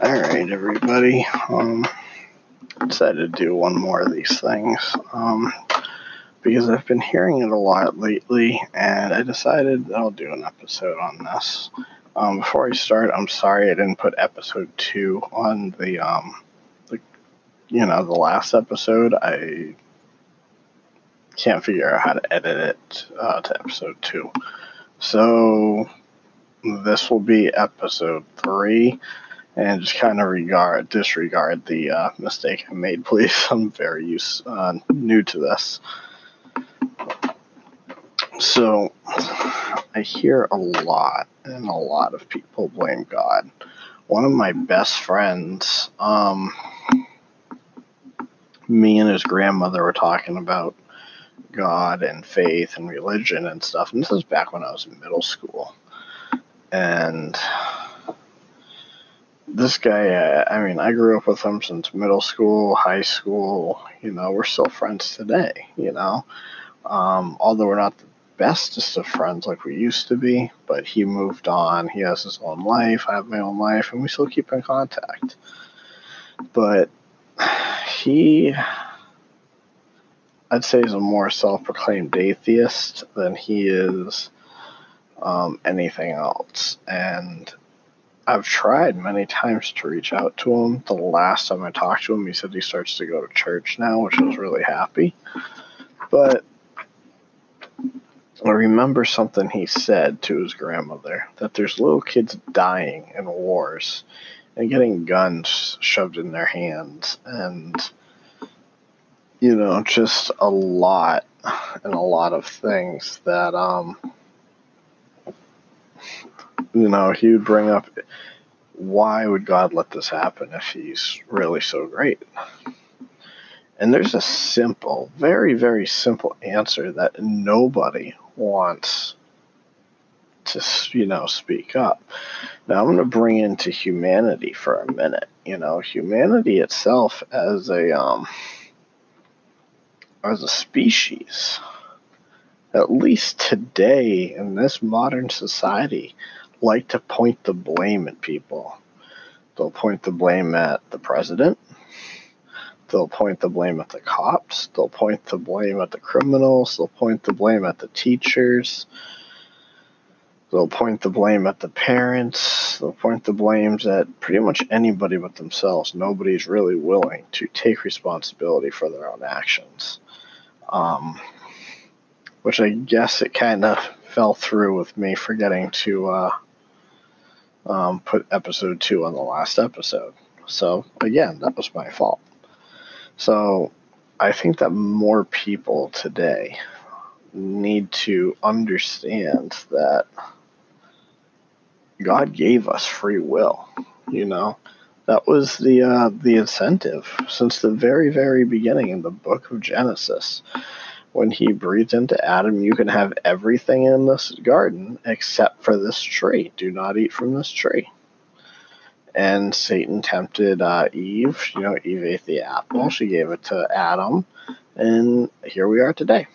Alright, everybody. Um, decided to do one more of these things. Um, because I've been hearing it a lot lately, and I decided I'll do an episode on this. Um, before I start, I'm sorry I didn't put episode two on the, um, the, you know, the last episode. I can't figure out how to edit it uh, to episode two. So this will be episode three and just kind of regard disregard the uh, mistake I made, please. I'm very used uh, new to this. So I hear a lot, and a lot of people blame God. One of my best friends, um, me and his grandmother were talking about God and faith and religion and stuff, and this is back when I was in middle school. And this guy, uh, I mean, I grew up with him since middle school, high school. You know, we're still friends today. You know, um, although we're not the bestest of friends like we used to be, but he moved on. He has his own life. I have my own life, and we still keep in contact. But he, I'd say, is a more self-proclaimed atheist than he is um, anything else, and I've tried many times to reach out to him. The last time I talked to him, he said he starts to go to church now, which I was really happy. But I remember something he said to his grandmother that there's little kids dying in wars and getting guns shoved in their hands and you know just a lot and a lot of things that um you know, he would bring up why would God let this happen if he's really so great? And there's a simple, very, very simple answer that nobody wants to, you know, speak up. Now I'm going to bring into humanity for a minute. You know, humanity itself as a um, as a species, at least today in this modern society, like to point the blame at people. They'll point the blame at the president. They'll point the blame at the cops. They'll point the blame at the criminals. They'll point the blame at the teachers. They'll point the blame at the parents. They'll point the blames at pretty much anybody but themselves. Nobody's really willing to take responsibility for their own actions. Um, which I guess it kind of fell through with me forgetting to uh, um, put episode two on the last episode. So, again, that was my fault. So, I think that more people today need to understand that God gave us free will. You know, that was the uh, the incentive since the very very beginning in the book of Genesis when he breathed into Adam, you can have everything in this garden except for this tree. Do not eat from this tree. And Satan tempted uh, Eve. You know, Eve ate the apple. She gave it to Adam. And here we are today.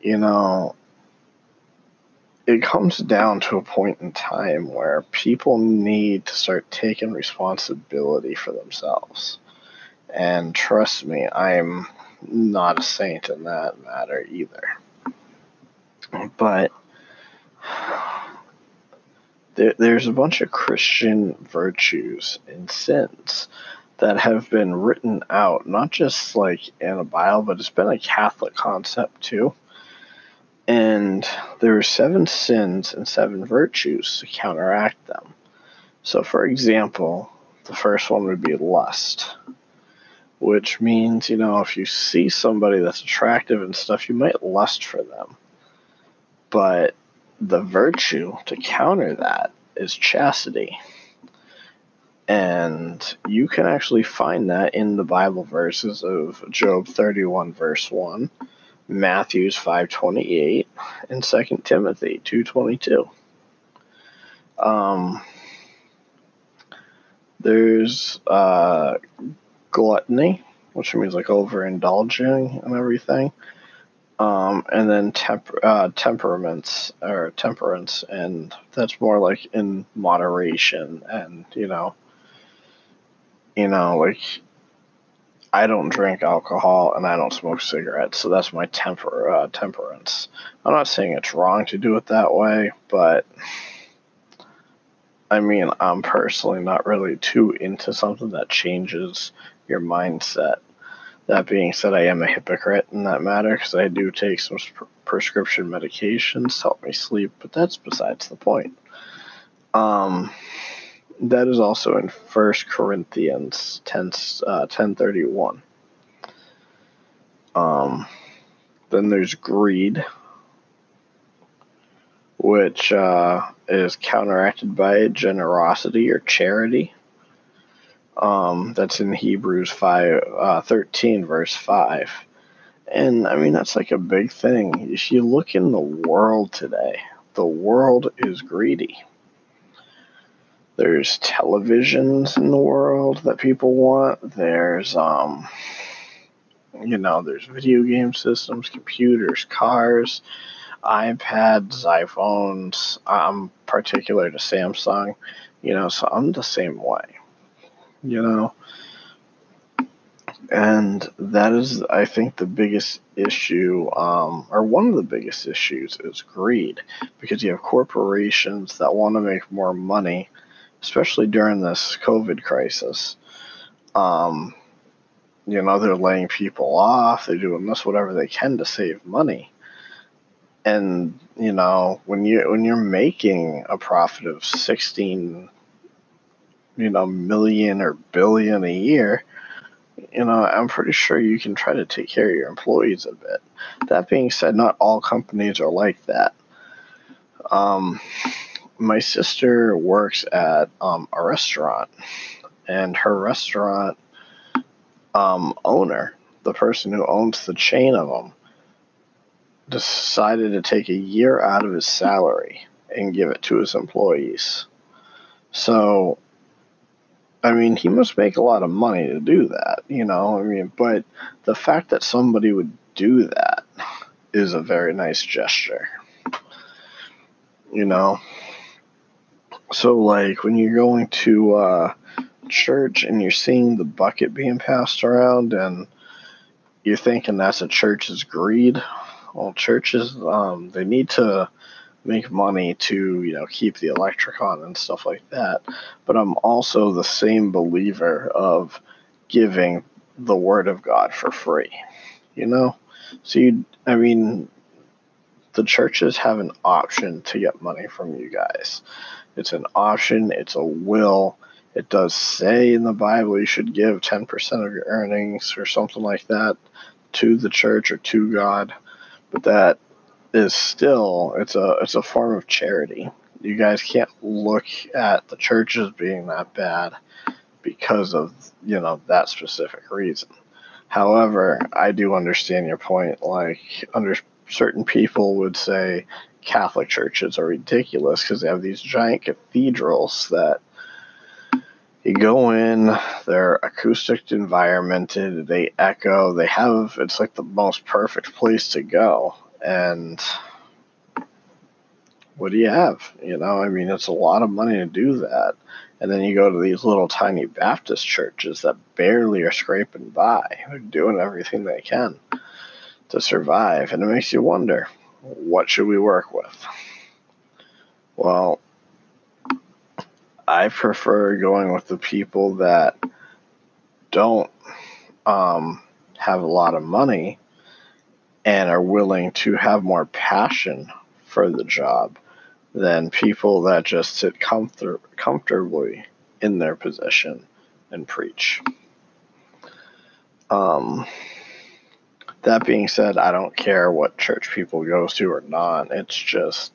You know, it comes down to a point in time where people need to start taking responsibility for themselves. And trust me, I'm not a saint in that matter either. But there, there's a bunch of Christian virtues and sins that have been written out, not just like in a Bible, but it's been a Catholic concept too. And there are seven sins and seven virtues to counteract them. So, for example, the first one would be lust which means, you know, if you see somebody that's attractive and stuff, you might lust for them. But the virtue to counter that is chastity. And you can actually find that in the Bible verses of Job 31 verse 1, Matthew's 5:28, and 2 Timothy 2:22. Um there's uh gluttony, which means like overindulging and everything. Um, and then temp- uh, temperaments or temperance, and that's more like in moderation, and you know, you know, like I don't drink alcohol and I don't smoke cigarettes, so that's my temper uh, temperance. I'm not saying it's wrong to do it that way, but I mean, I'm personally not really too into something that changes your mindset. That being said, I am a hypocrite in that matter because I do take some prescription medications to help me sleep, but that's besides the point. Um, that is also in First Corinthians 10, uh, 1031. Um, then there's greed, which uh, is counteracted by generosity or charity. Um, that's in Hebrews 5, uh, 13, verse 5. And I mean, that's like a big thing. If you look in the world today, the world is greedy. There's televisions in the world that people want. There's, um, you know, there's video game systems, computers, cars, iPads, iPhones. I'm particular to Samsung, you know, so I'm the same way you know? And that is, I think, the biggest issue, um, or one of the biggest issues, is greed. Because you have corporations that want to make more money, especially during this COVID crisis. Um, you know, they're laying people off, they're doing this, whatever they can to save money. And, you know, when you when you're making a profit of sixteen you know, million or billion a year, you know, I'm pretty sure you can try to take care of your employees a bit. That being said, not all companies are like that. Um, my sister works at um, a restaurant, and her restaurant um, owner, the person who owns the chain of them, decided to take a year out of his salary and give it to his employees. So I mean, he must make a lot of money to do that, you know. I mean, but the fact that somebody would do that is a very nice gesture, you know. So, like, when you're going to uh, church and you're seeing the bucket being passed around and you're thinking that's a church's greed, well, churches, um, they need to make money to you know keep the electric on and stuff like that. But i'm also the same believer of giving the word of god for free you know? So you i mean the churches have an option to get money from you guys. It's an option it's a will. It does say in the bible you should give 10% of your earnings or something like that to the church or to god. But that is still it's a it's a form of charity. You guys can't look at the churches being that bad because of you know that specific reason. However, I do understand your point. Like, under certain people would say Catholic churches are ridiculous because they have these giant cathedrals that you go in, they're acoustic environmented, they echo, they have it's like the most perfect place to go and what do you have? You know, I mean, it's a lot of money to do that. And then you go to these little tiny Baptist churches that barely are scraping by. They're doing everything they can to survive. And it makes you wonder what should we work with? Well, I prefer going with the people that don't um, have a lot of money and are willing to have more passion for the job than people that just sit comfort- comfortably in their position and preach. Um, that being said, I don't care what church people go to or not. It's just,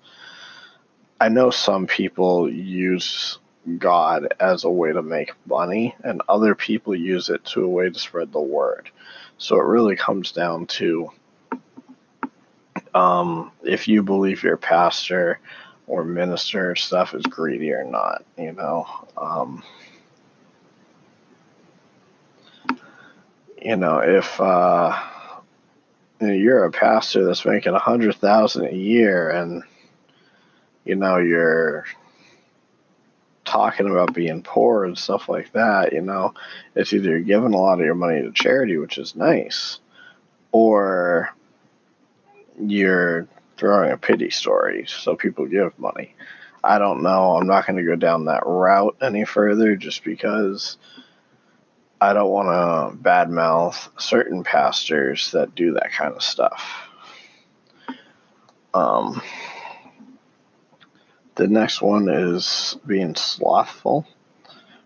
I know some people use God as a way to make money, and other people use it to a way to spread the word. So it really comes down to um, if you believe your pastor or minister stuff is greedy or not, you know. Um, you know, if uh, you're a pastor that's making a hundred thousand a year and you know you're talking about being poor and stuff like that, you know, it's either you're giving a lot of your money to charity, which is nice, or you're throwing a pity story so people give money. I don't know. I'm not going to go down that route any further just because I don't want to badmouth certain pastors that do that kind of stuff. Um, the next one is being slothful.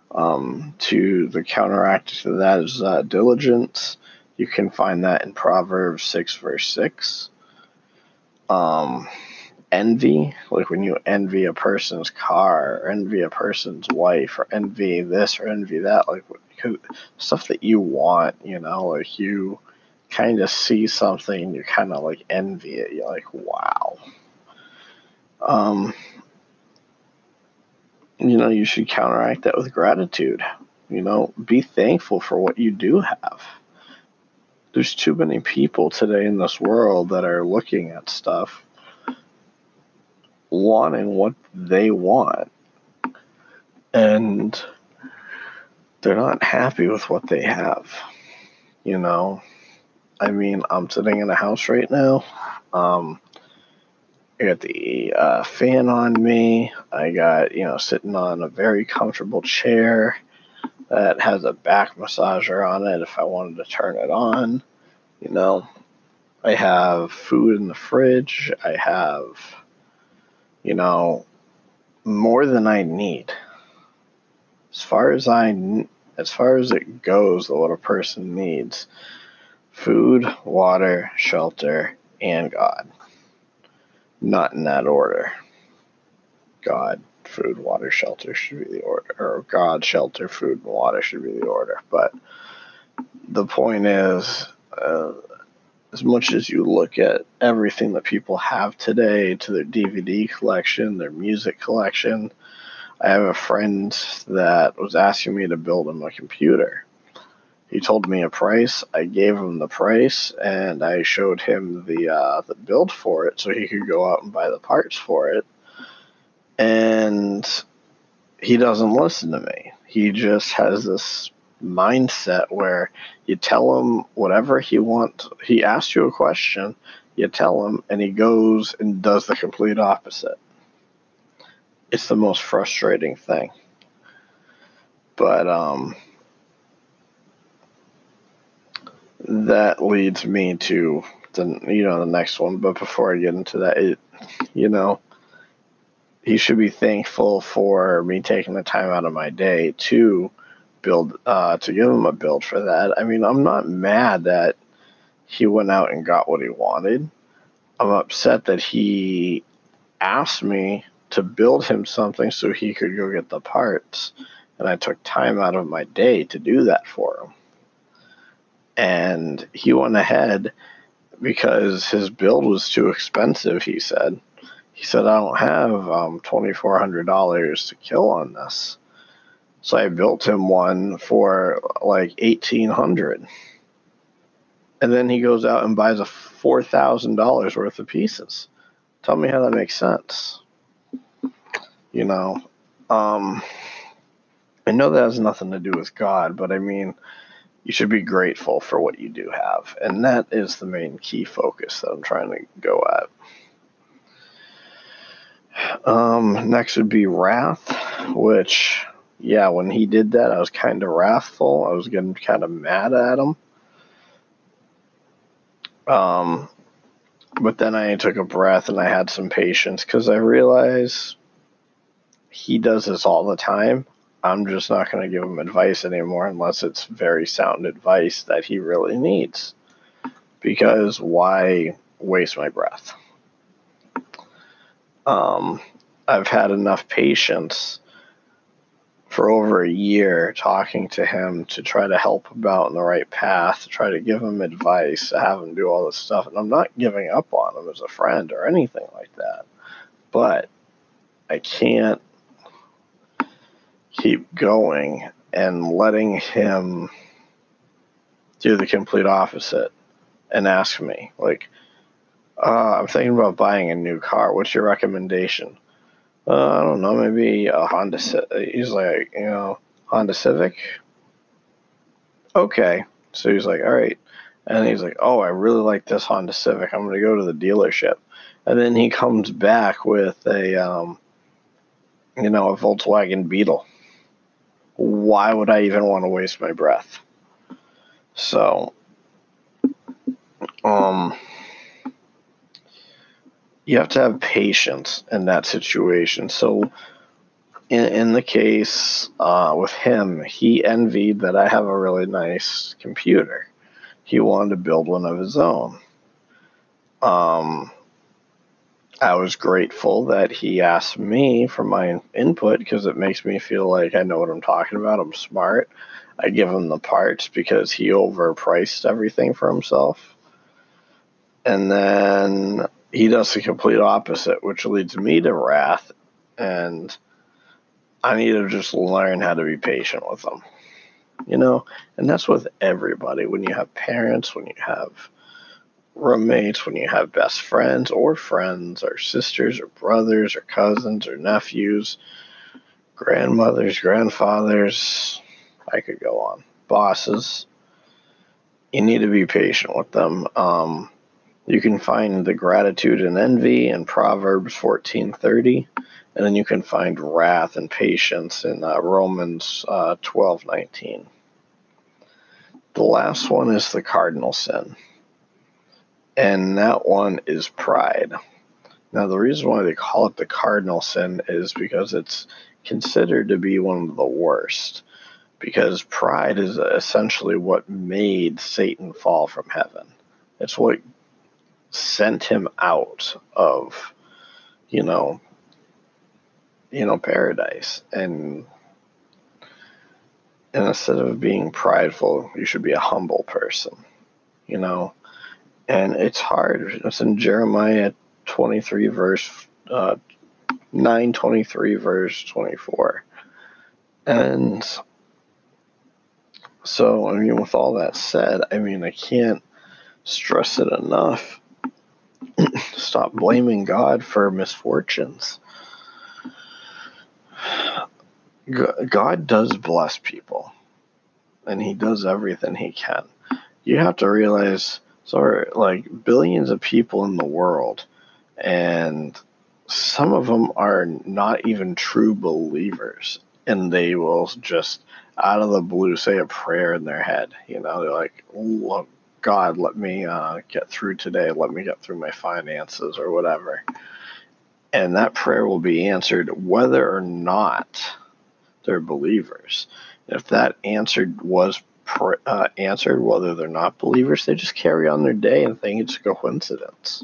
Um, to the counteract to that is uh, diligence. You can find that in Proverbs 6, verse 6. Um, envy, like when you envy a person's car, or envy a person's wife, or envy this or envy that, like stuff that you want, you know, like you kind of see something you kind of like envy it. You're like, wow. Um, you know, you should counteract that with gratitude. You know, be thankful for what you do have. There's too many people today in this world that are looking at stuff wanting what they want. And they're not happy with what they have. You know, I mean, I'm sitting in a house right now. Um, I got the uh, fan on me. I got, you know, sitting on a very comfortable chair that has a back massager on it if I wanted to turn it on. You know, I have food in the fridge. I have, you know, more than I need. As far as I, as far as it goes, what a person needs: food, water, shelter, and God not in that order. God, food, water, shelter should be the order, or God, shelter, food, and water should be the order. But the point is, uh, as much as you look at everything that people have today to their DVD collection, their music collection, I have a friend that was asking me to build him a computer. He told me a price. I gave him the price, and I showed him the uh, the build for it, so he could go out and buy the parts for it. And he doesn't listen to me. He just has this mindset where you tell him whatever he wants. He asks you a question, you tell him, and he goes and does the complete opposite. It's the most frustrating thing. But um, that leads me to the you know the next one. But before I get into that, it you know he should be thankful for me taking the time out of my day to build uh, to give him a build for that. I mean, I'm not mad that he went out and got what he wanted. I'm upset that he asked me to build him something so he could go get the parts, and I took time out of my day to do that for him and he went ahead because his build was too expensive. He said, he said I don't have um, twenty four hundred dollars to kill on this, so I built him one for like eighteen hundred. And then he goes out and buys a four thousand dollars worth of pieces. Tell me how that makes sense. You know, um, I know that has nothing to do with God, but I mean, you should be grateful for what you do have. And that is the main key focus that I'm trying to go at. Um, next would be wrath, which, yeah, when he did that, I was kind of wrathful. I was getting kind of mad at him. Um, but then I took a breath and I had some patience because I realized he does this all the time. I'm just not going to give him advice anymore unless it's very sound advice that he really needs. Because why waste my breath? Um, I've had enough patience for over a year talking to him to try to help him out in the right path, to try to give him advice, to have him do all this stuff. And I'm not giving up on him as a friend or anything like that. But I can't keep going and letting him do the complete opposite. and ask me, like, uh, I'm thinking about buying a new car. What's your recommendation? Uh, I don't know, maybe a Honda. He's like, you know, Honda Civic. Okay, so he's like, all right, and he's like, oh, I really like this Honda Civic. I'm gonna go to the dealership, and then he comes back with a, um, you know, a Volkswagen Beetle. Why would I even want to waste my breath? So, um, you have to have patience in that situation. So, in, in the case uh, with him, he envied that I have a really nice computer. He wanted to build one of his own. Um, I was grateful that he asked me for my input because it makes me feel like I know what I'm talking about. I'm smart. I give him the parts because he overpriced everything for himself. And then he does the complete opposite, which leads me to wrath. And I need to just learn how to be patient with them. You know, and that's with everybody. When you have parents, when you have roommates, when you have best friends or friends or sisters or brothers or cousins or nephews, grandmothers, grandfathers, I could go on, bosses. You need to be patient with them. Um, you can find the gratitude and envy in Proverbs 14:30, and then you can find wrath and patience in uh, Romans uh, 12:19. The last one is the cardinal sin, and that one is pride. Now, the reason why they call it the cardinal sin is because it's considered to be one of the worst. Because pride is essentially what made Satan fall from heaven. It's what sent him out of, you know, you know, paradise. And and instead of being prideful, you should be a humble person, you know. And it's hard. It's in Jeremiah 23, verse uh, 923, verse 24. And so, I mean, with all that said, I mean, I can't stress it enough Stop blaming God for misfortunes. God does bless people, and He does everything He can. You have to realize, sorry, like billions of people in the world, and some of them are not even true believers, and they will just out of the blue say a prayer in their head. You know, they're like, "Look, God, let me uh, get through today. Let me get through my finances or whatever. And that prayer will be answered whether or not they're believers. If that answered was pr- uh, answered whether they're not believers, they just carry on their day and think it's a coincidence.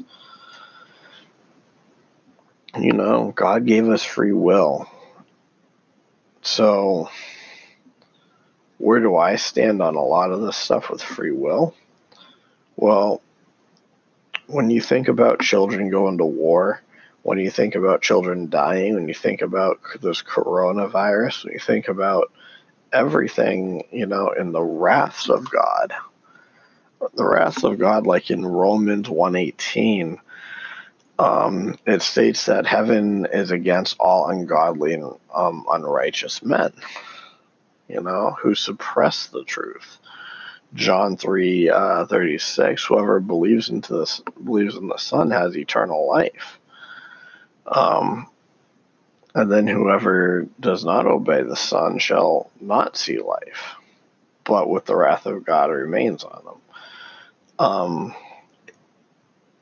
You know, God gave us free will. So, where do I stand on a lot of this stuff with free will? Well, when you think about children going to war, when you think about children dying, when you think about this coronavirus, when you think about everything, you know, in the wraths of God, the wrath of God, like in Romans 118, um, it states that heaven is against all ungodly and um, unrighteous men, you know, who suppress the truth. John three uh, thirty six. Whoever believes into this believes in the Son has eternal life. Um, and then whoever does not obey the Son shall not see life, but with the wrath of God remains on them. Um,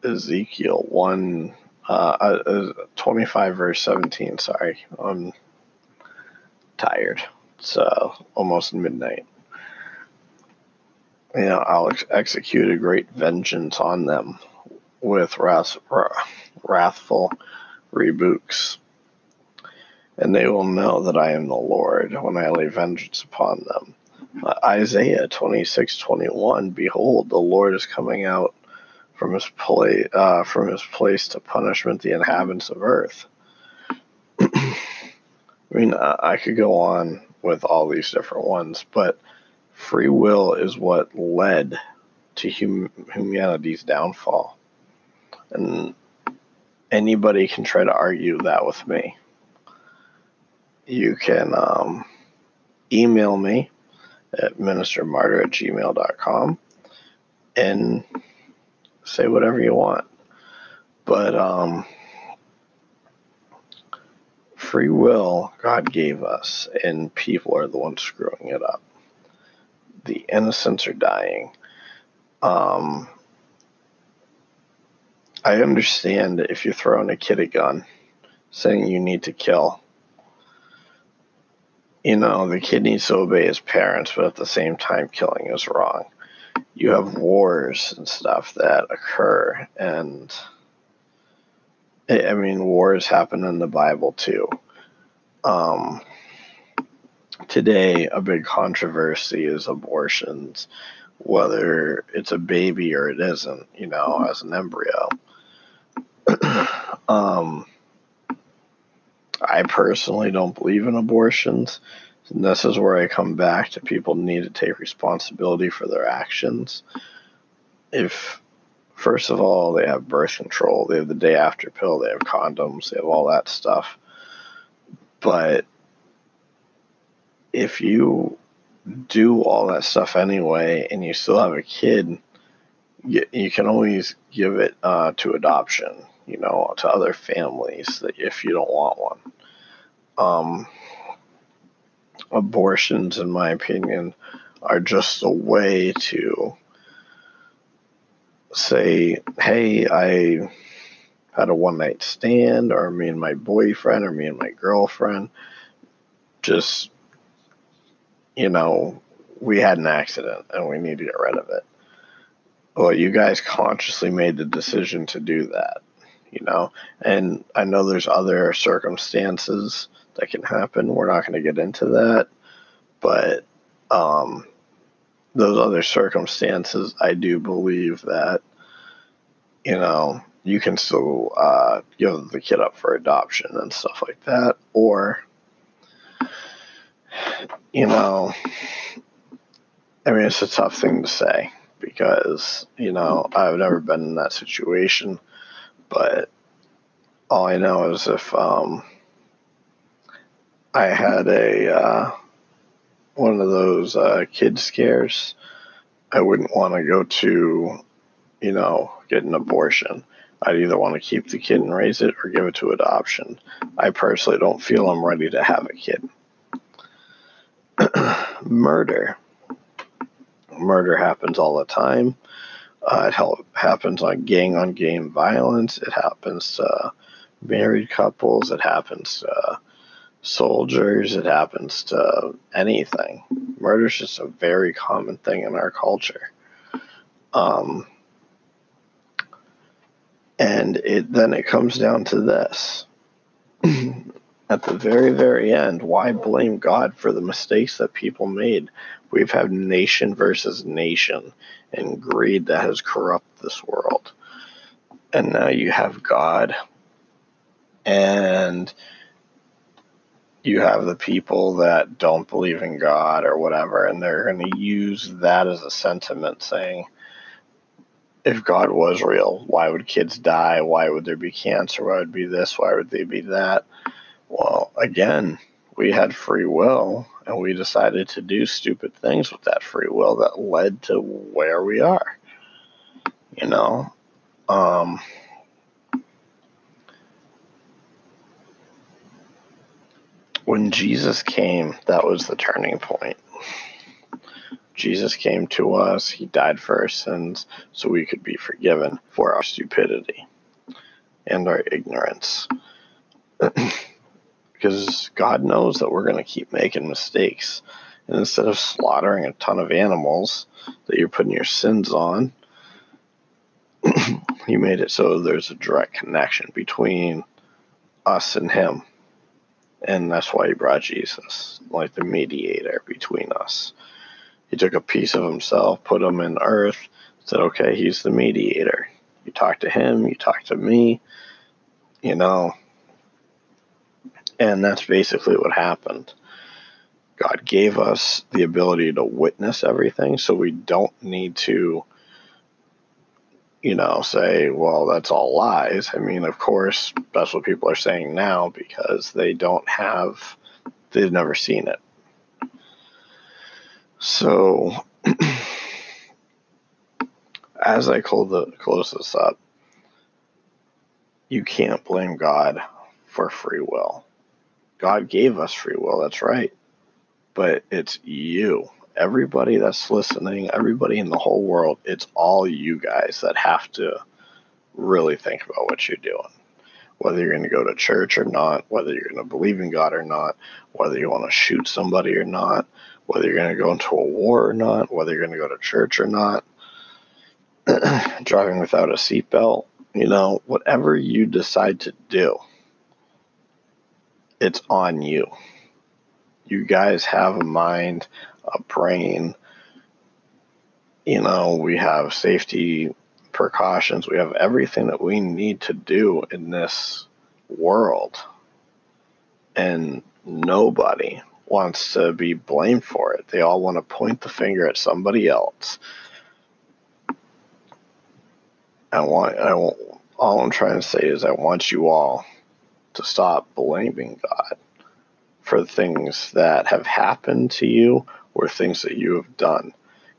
Ezekiel one uh, uh, twenty five verse seventeen. Sorry, I'm tired. It's uh, almost midnight you know, execute a great vengeance on them with wrath, wrathful rebukes. And they will know that I am the Lord when I lay vengeance upon them. Uh, Isaiah 26 21 Behold, the Lord is coming out from his, place, uh, from his place to punishment the inhabitants of earth. I mean, I could go on with all these different ones, but free will is what led to hum- humanity's downfall. And anybody can try to argue that with me. You can um, email me at ministermartyr at gmail.com and say whatever you want. But um, free will God gave us, and people are the ones screwing it up. The innocents are dying. Um, I understand if you're throwing a kid a gun, saying you need to kill. You know, the kid needs to obey his parents, but at the same time, killing is wrong. You have wars and stuff that occur, and I mean, wars happen in the Bible too. Um, today, a big controversy is abortions, whether it's a baby or it isn't, you know, as an embryo. um, I personally don't believe in abortions. And this is where I come back to people need to take responsibility for their actions. If, first of all, they have birth control, they have the day after pill, they have condoms, they have all that stuff. But if you do all that stuff anyway and you still have a kid, you, you can always give it uh, to adoption you know, to other families if you don't want one. Um, abortions, in my opinion, are just a way to say, hey, I had a one night stand, or me and my boyfriend, or me and my girlfriend, just, you know, we had an accident and we need to get rid of it. Well, you guys consciously made the decision to do that you know. And I know there's other circumstances that can happen. We're not going to get into that, but um, those other circumstances, I do believe that you know you can still uh, give the kid up for adoption and stuff like that, or you know, I mean, it's a tough thing to say because you know I've never been in that situation but all I know is if um, I had a uh, one of those uh, kid scares, I wouldn't want to go to, you know, get an abortion. I'd either want to keep the kid and raise it or give it to adoption. I personally don't feel I'm ready to have a kid. Murder. Murder happens all the time. Uh, it happens on gang on gang violence. It happens to married couples. It happens to soldiers. It happens to anything. Murder is just a very common thing in our culture. Um, and it then it comes down to this. At the very, very end, why blame God for the mistakes that people made? We've had nation versus nation and greed that has corrupted this world. And now you have God and you have the people that don't believe in God or whatever, and they're going to use that as a sentiment saying, if God was real, why would kids die? Why would there be cancer? Why would be this? Why would they be that? Well, again, we had free will and we decided to do stupid things with that free will that led to where we are. You know? Um, when Jesus came, that was the turning point. Jesus came to us, He died for our sins so we could be forgiven for our stupidity and our ignorance. because God knows that we're going to keep making mistakes. And instead of slaughtering a ton of animals that you're putting your sins on, He made it so there's a direct connection between us and Him. And that's why He brought Jesus, like the mediator between us. He took a piece of Himself, put Him in earth, said, okay, He's the mediator. You talk to Him, you talk to me, you know and that's basically what happened. God gave us the ability to witness everything, so we don't need to you know, say, well, that's all lies. I mean, of course, that's what people are saying now because they don't have, they've never seen it. So, as I close, this up, you can't blame God for free will. God gave us free will, that's right. But it's you everybody that's listening, everybody in the whole world, it's all you guys that have to really think about what you're doing. Whether you're going to go to church or not, whether you're going to believe in God or not, whether you want to shoot somebody or not, whether you're going to go into a war or not, whether you're going to go to church or not, driving without a seatbelt, you know, whatever you decide to do, it's on you. You guys have a mind a brain. You know, we have safety precautions. We have everything that we need to do in this world. And nobody wants to be blamed for it. They all want to point the finger at somebody else. I want, I want, all I'm trying to say is I want you all to stop blaming God for things that have happened to you or things that you have done.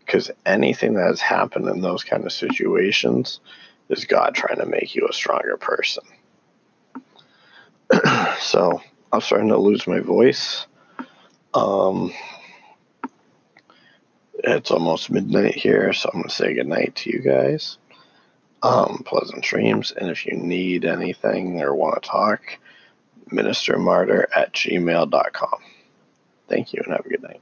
Because anything that has happened in those kind of situations is God trying to make you a stronger person. so I'm starting to lose my voice. Um, it's almost midnight here, so I'm going to say goodnight to you guys. Um, pleasant dreams. And if you need anything or want to talk, ministermartyr at gmail.com. Thank you and have a good night.